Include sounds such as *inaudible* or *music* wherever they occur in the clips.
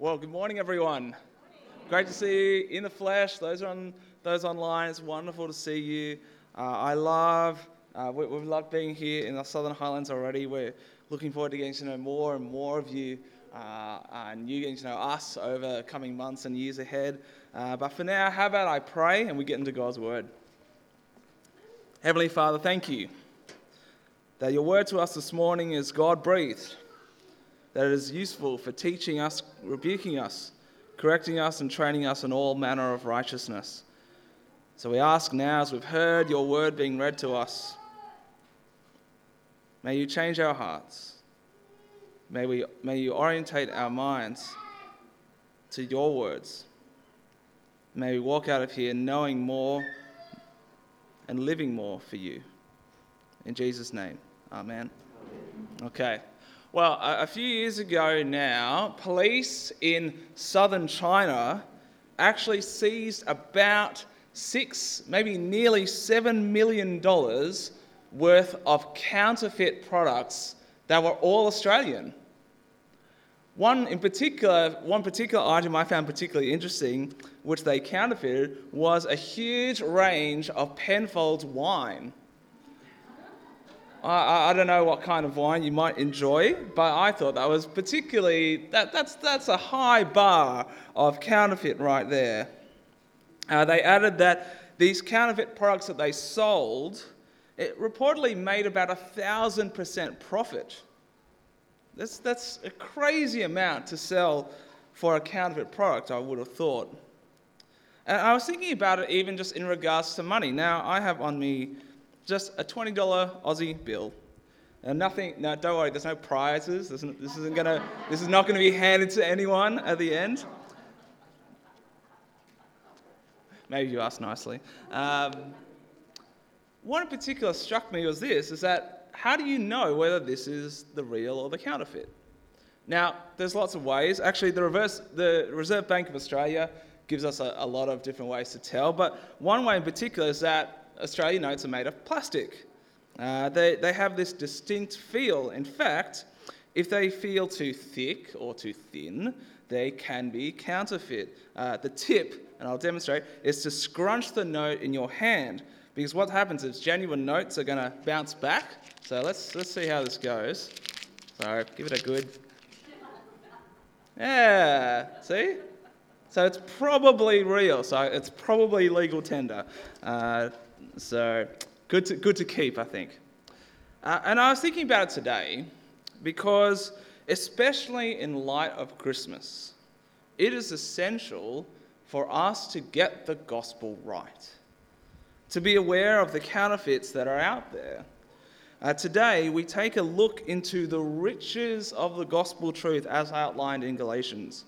Well, good morning, everyone. Great to see you in the flesh. Those on those online, it's wonderful to see you. Uh, I love uh, we, have loved being here in the Southern Highlands already. We're looking forward to getting to know more and more of you, uh, and you getting to know us over coming months and years ahead. Uh, but for now, how about I pray and we get into God's word. Heavenly Father, thank you that your word to us this morning is God breathed that it is useful for teaching us, rebuking us, correcting us, and training us in all manner of righteousness. So we ask now, as we've heard your word being read to us, may you change our hearts. May, we, may you orientate our minds to your words. May we walk out of here knowing more and living more for you. In Jesus' name, amen. Okay. Well, a few years ago now, police in southern China actually seized about six, maybe nearly seven million dollars worth of counterfeit products that were all Australian. One in particular, one particular item I found particularly interesting, which they counterfeited, was a huge range of Penfolds wine. I, I don't know what kind of wine you might enjoy, but I thought that was particularly, that, that's, that's a high bar of counterfeit right there. Uh, they added that these counterfeit products that they sold, it reportedly made about a thousand percent profit. That's, that's a crazy amount to sell for a counterfeit product, I would have thought. And I was thinking about it even just in regards to money. Now, I have on me just a $20 Aussie bill. And nothing, no, don't worry, there's no prizes. This isn't, this isn't gonna, this is not going to be handed to anyone at the end. Maybe you ask nicely. Um, what in particular struck me was this, is that how do you know whether this is the real or the counterfeit? Now, there's lots of ways. Actually, the, reverse, the Reserve Bank of Australia gives us a, a lot of different ways to tell, but one way in particular is that Australian notes are made of plastic. Uh, they, they have this distinct feel. In fact, if they feel too thick or too thin, they can be counterfeit. Uh, the tip, and I'll demonstrate, is to scrunch the note in your hand because what happens is genuine notes are going to bounce back. So let's, let's see how this goes. So give it a good. Yeah, see? So it's probably real. So it's probably legal tender. Uh, so good to, good to keep, I think. Uh, and I was thinking about it today because, especially in light of Christmas, it is essential for us to get the gospel right, to be aware of the counterfeits that are out there. Uh, today, we take a look into the riches of the gospel truth as outlined in Galatians.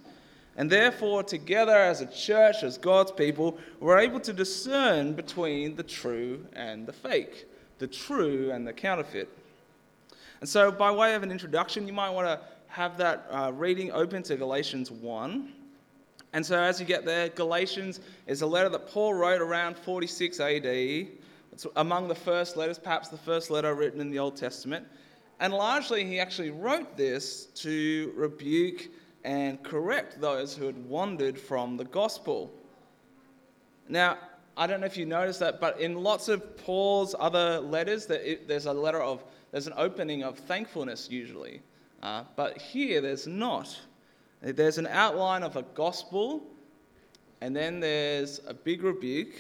And therefore, together as a church, as God's people, we're able to discern between the true and the fake, the true and the counterfeit. And so, by way of an introduction, you might want to have that uh, reading open to Galatians 1. And so, as you get there, Galatians is a letter that Paul wrote around 46 AD. It's among the first letters, perhaps the first letter written in the Old Testament. And largely, he actually wrote this to rebuke and correct those who had wandered from the gospel. Now, I don't know if you noticed that, but in lots of Paul's other letters, there's a letter of, there's an opening of thankfulness usually. Uh, but here there's not. There's an outline of a gospel, and then there's a big rebuke,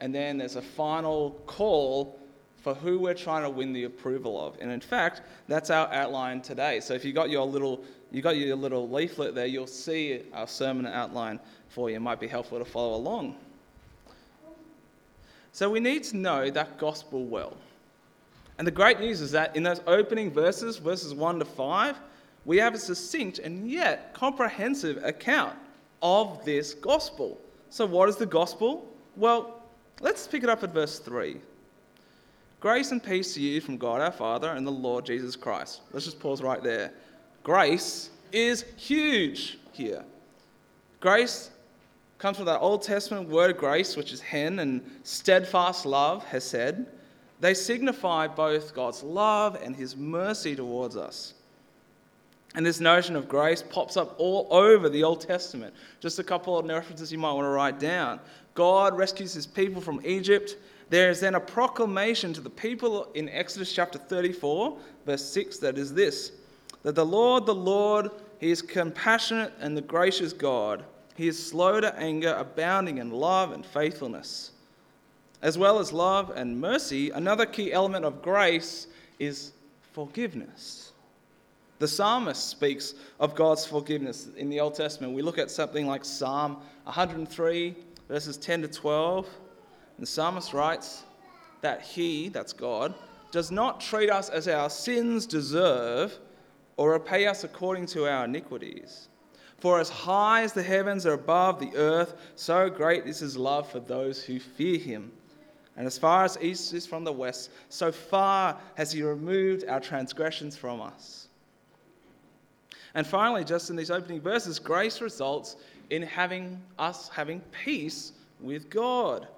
and then there's a final call for who we're trying to win the approval of. And in fact, that's our outline today. So if you got your little you got your little leaflet there, you'll see our sermon outline for you. It might be helpful to follow along. So we need to know that gospel well. And the great news is that in those opening verses, verses 1 to 5, we have a succinct and yet comprehensive account of this gospel. So, what is the gospel? Well, let's pick it up at verse 3. Grace and peace to you from God our Father and the Lord Jesus Christ. Let's just pause right there. Grace is huge here. Grace comes from that Old Testament word grace, which is hen, and steadfast love, hesed. They signify both God's love and his mercy towards us. And this notion of grace pops up all over the Old Testament. Just a couple of references you might want to write down. God rescues his people from Egypt. There is then a proclamation to the people in Exodus chapter 34, verse 6, that is this that the Lord, the Lord, he is compassionate and the gracious God. He is slow to anger, abounding in love and faithfulness. As well as love and mercy, another key element of grace is forgiveness. The psalmist speaks of God's forgiveness in the Old Testament. We look at something like Psalm 103, verses 10 to 12. And the psalmist writes that he, that's God, does not treat us as our sins deserve or repay us according to our iniquities. For as high as the heavens are above the earth, so great is his love for those who fear him. And as far as east is from the west, so far has he removed our transgressions from us. And finally, just in these opening verses, grace results in having us having peace with God.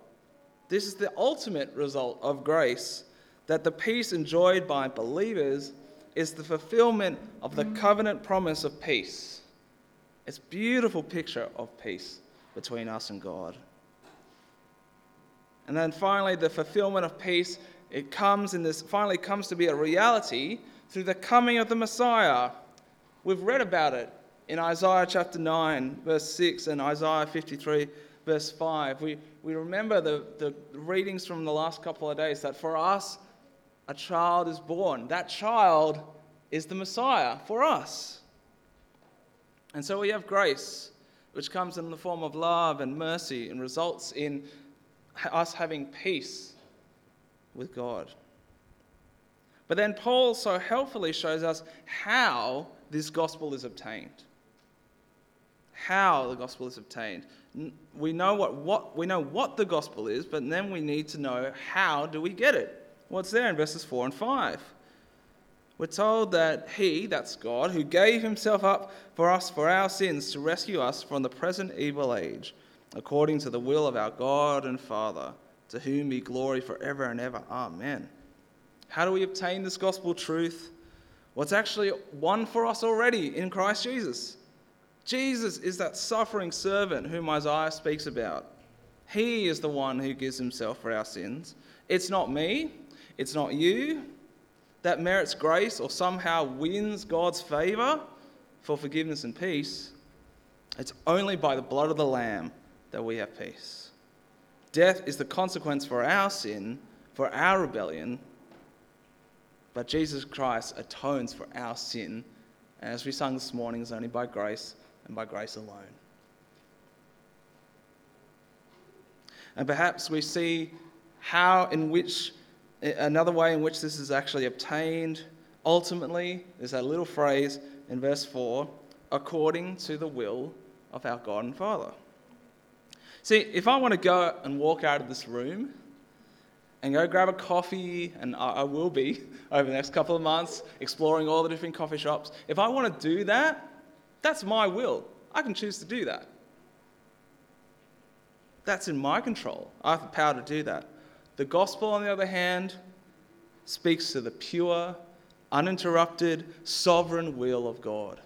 This is the ultimate result of grace that the peace enjoyed by believers is the fulfillment of the covenant promise of peace. It's beautiful picture of peace between us and God. And then finally, the fulfillment of peace, it comes in this, finally comes to be a reality through the coming of the Messiah. We've read about it in Isaiah chapter 9, verse 6, and Isaiah 53, verse 5. We, we remember the, the readings from the last couple of days that for us, a child is born. That child is the Messiah for us. And so we have grace, which comes in the form of love and mercy and results in us having peace with God. But then Paul so helpfully shows us how this gospel is obtained. How the gospel is obtained. We know what, what, we know what the gospel is, but then we need to know how do we get it. What's there in verses 4 and 5? We're told that He, that's God, who gave Himself up for us for our sins to rescue us from the present evil age, according to the will of our God and Father, to whom be glory forever and ever. Amen. How do we obtain this gospel truth? what's actually won for us already in Christ Jesus. Jesus is that suffering servant whom Isaiah speaks about. He is the one who gives himself for our sins. It's not me, it's not you that merits grace or somehow wins God's favor for forgiveness and peace. It's only by the blood of the Lamb that we have peace. Death is the consequence for our sin, for our rebellion, but Jesus Christ atones for our sin. And as we sung this morning, it's only by grace and by grace alone. And perhaps we see how, in which, another way in which this is actually obtained. Ultimately, is that little phrase in verse 4 according to the will of our God and Father. See, if I want to go and walk out of this room and go grab a coffee, and I, will be *laughs* over the next couple of months exploring all the different coffee shops. If I want to do that, that's my will. I can choose to do that. That's in my control. I have the power to do that. The gospel, on the other hand, speaks to the pure, uninterrupted, sovereign will of God.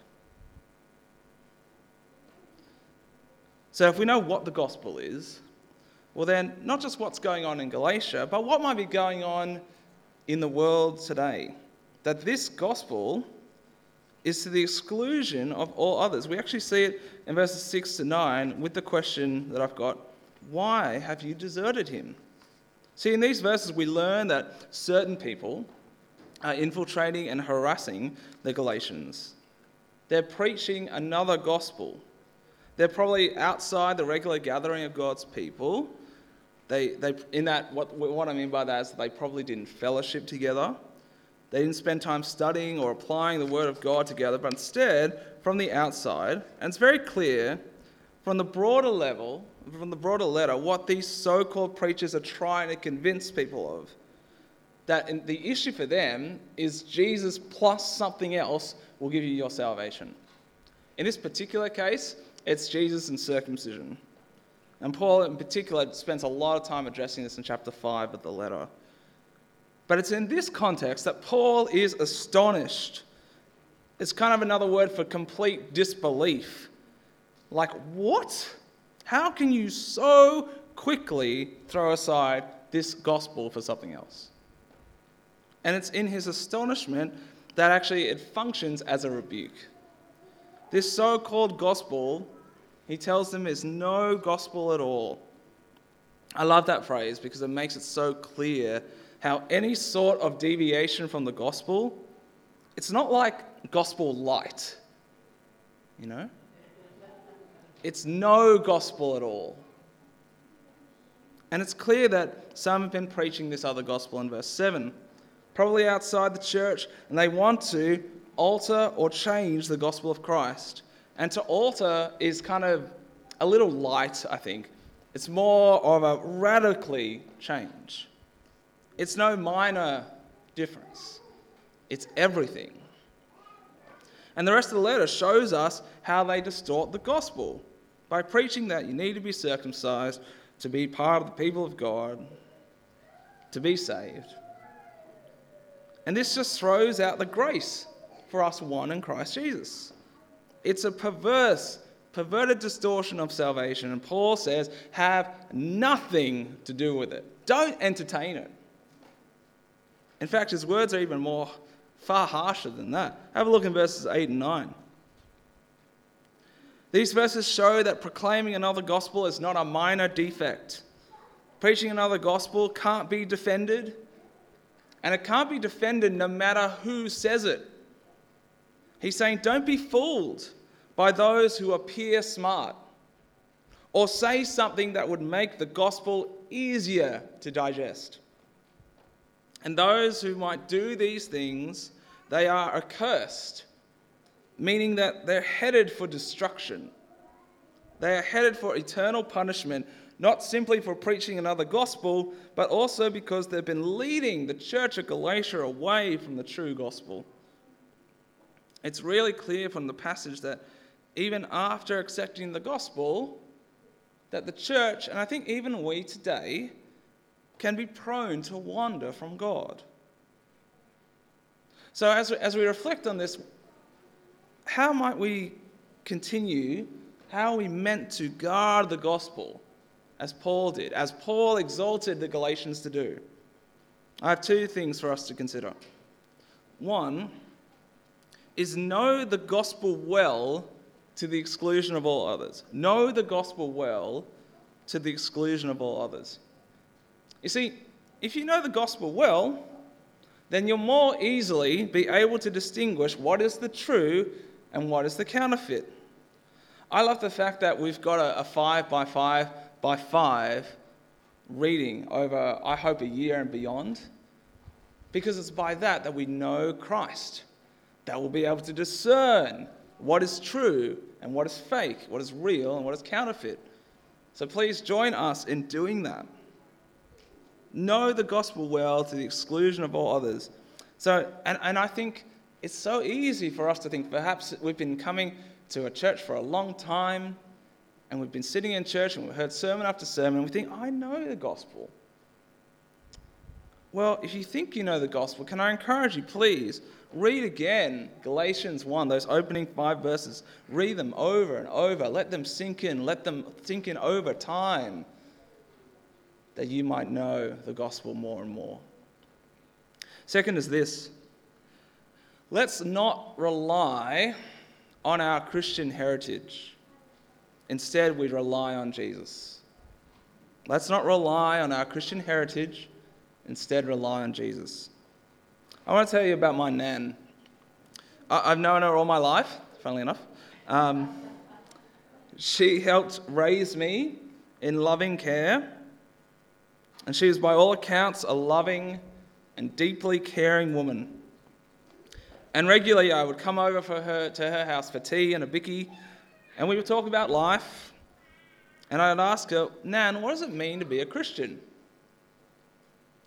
So, if we know what the gospel is, well, then, not just what's going on in Galatia, but what might be going on in the world today. That this gospel is to the exclusion of all others. We actually see it in verses 6 to 9 with the question that I've got why have you deserted him? See, in these verses, we learn that certain people are infiltrating and harassing the Galatians. They're preaching another gospel. They're probably outside the regular gathering of God's people, they, they, in that, what, what I mean by that is they probably didn't fellowship together. They didn't spend time studying or applying the Word of God together, but instead, from the outside, and it's very clear from the broader level, from the broader letter, what these so called preachers are trying to convince people of. That the issue for them is Jesus plus something else will give you your salvation. In this particular case, it's Jesus and circumcision. And Paul, in particular, spends a lot of time addressing this in chapter 5 of the letter. But it's in this context that Paul is astonished It's kind of another word for complete disbelief. Like, what? How can you so quickly throw aside this gospel for something else? And it's in his astonishment that actually it functions as a rebuke. This so called gospel, he tells them, is no gospel at all. I love that phrase because it makes it so clear how any sort of deviation from the gospel, it's not like gospel light, you know? It's no gospel at all. And it's clear that some have been preaching this other gospel in verse 7, probably outside the church, and they want to alter or change the gospel of Christ. And to alter is kind of a little light, I think. It's more of a radically change. It's no minor difference, it's everything. And the rest of the letter shows us how they distort the gospel by preaching that you need to be circumcised to be part of the people of God, to be saved. And this just throws out the grace for us won in Christ Jesus. It's a perverse, perverted distortion of salvation. And Paul says, have nothing to do with it. Don't entertain it. In fact, his words are even more, far harsher than that. Have a look in verses 8 and 9. These verses show that proclaiming another gospel is not a minor defect. Preaching another gospel can't be defended, and it can't be defended no matter who says it. He's saying, don't be fooled by those who appear smart or say something that would make the gospel easier to digest. And those who might do these things, they are accursed meaning that they're headed for destruction. They are headed for eternal punishment, not simply for preaching another gospel, but also because they've been leading the church of Galatia away from the true gospel. It's really clear from the passage that even after accepting the gospel, that the church, and I think even we today, can be prone to wander from God. So, as, as we reflect on this, how might we continue? How are we meant to guard the gospel as Paul did, as Paul exalted the Galatians to do? I have two things for us to consider. One is know the gospel well to the exclusion of all others. Know the gospel well to the exclusion of all others. You see, if you know the gospel well, then you'll more easily be able to distinguish what is the true and what is the counterfeit. I love the fact that we've got a, a five by five by five reading over, I hope, a year and beyond, because it's by that that we know Christ, that we'll be able to discern what is true and what is fake, what is real and what is counterfeit. So please join us in doing that. Know the gospel well to the exclusion of all others. So, and, and I think it's so easy for us to think perhaps we've been coming to a church for a long time and we've been sitting in church and we've heard sermon after sermon and we think, I know the gospel. Well, if you think you know the gospel, can I encourage you, please, read again Galatians 1, those opening five verses. Read them over and over. Let them sink in. Let them sink in over time that you might know the gospel more and more. Second is this Let's not rely on our Christian heritage. Instead, we rely on Jesus. Let's not rely on our Christian heritage. Instead, rely on Jesus. I want to tell you about my nan. I've known her all my life, funnily enough. Um, she helped raise me in loving care, and she is, by all accounts, a loving and deeply caring woman. And regularly I would come over for her to her house for tea and a bicky, and we would talk about life. And I'd ask her, Nan, what does it mean to be a Christian?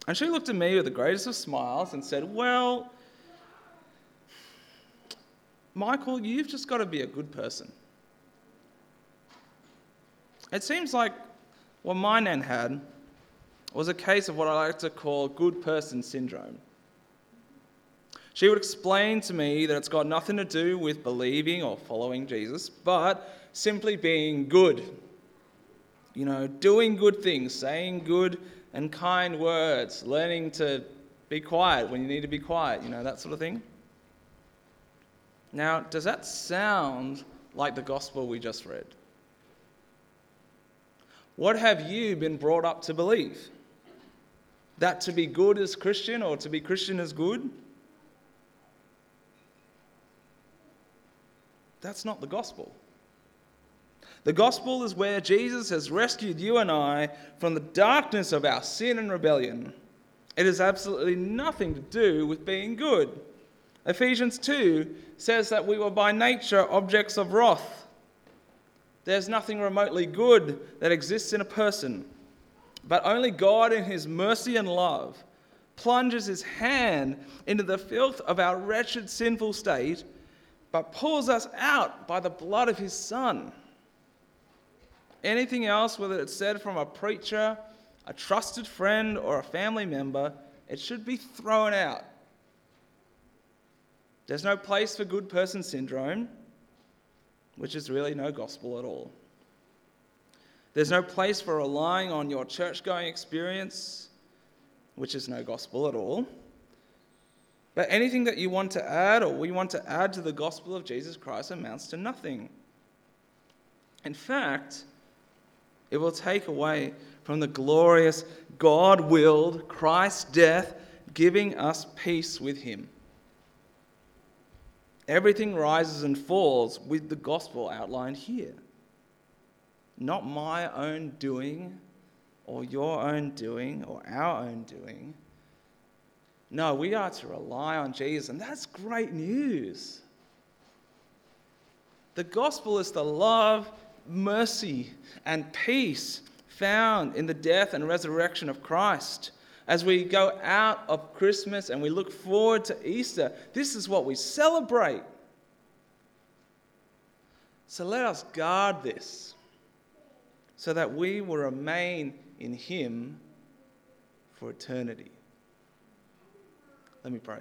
And she looked at me with the greatest of smiles and said, Well, Michael, you've just got to be a good person. It seems like what my nan had was a case of what I like to call good person syndrome. She would explain to me that it's got nothing to do with believing or following Jesus, but simply being good. You know, doing good things, saying good and kind words, learning to be quiet when you need to be quiet, you know, that sort of thing. Now, does that sound like the gospel we just read? What have you been brought up to believe? That to be good is Christian or to be Christian is good? That's not the gospel. The gospel is where Jesus has rescued you and I from the darkness of our sin and rebellion. It has absolutely nothing to do with being good. Ephesians 2 says that we were by nature objects of wrath. There's nothing remotely good that exists in a person, but only God, in His mercy and love, plunges His hand into the filth of our wretched, sinful state, but pulls us out by the blood of His Son. Anything else, whether it's said from a preacher, a trusted friend, or a family member, it should be thrown out. There's no place for good person syndrome, which is really no gospel at all. There's no place for relying on your church going experience, which is no gospel at all. But anything that you want to add or we want to add to the gospel of Jesus Christ amounts to nothing. In fact, it will take away from the glorious God willed Christ's death, giving us peace with Him. Everything rises and falls with the gospel outlined here. Not my own doing, or your own doing, or our own doing. No, we are to rely on Jesus, and that's great news. The gospel is the love mercy and peace found in the death and resurrection of Christ. As we go out of Christmas and we look forward to Easter, this is what we celebrate. So let us guard this so that we will remain in Him for eternity. Let me pray.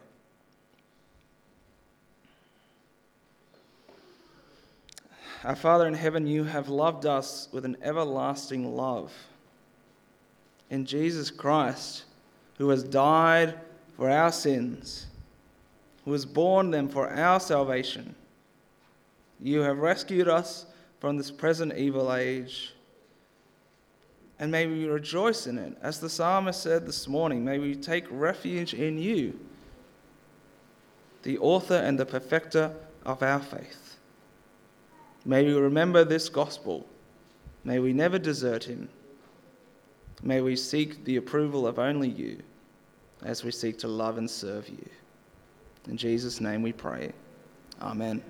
Our Father in heaven, you have loved us with an everlasting love. In Jesus Christ, who has died for our sins, who has borne them for our salvation, you have rescued us from this present evil age. And may we rejoice in it. As the psalmist said this morning, may we take refuge in you, the author and the perfecter of our faith. May we remember this gospel. May we never desert him. May we seek the approval of only you as we seek to love and serve you. In Jesus' name we pray. Amen.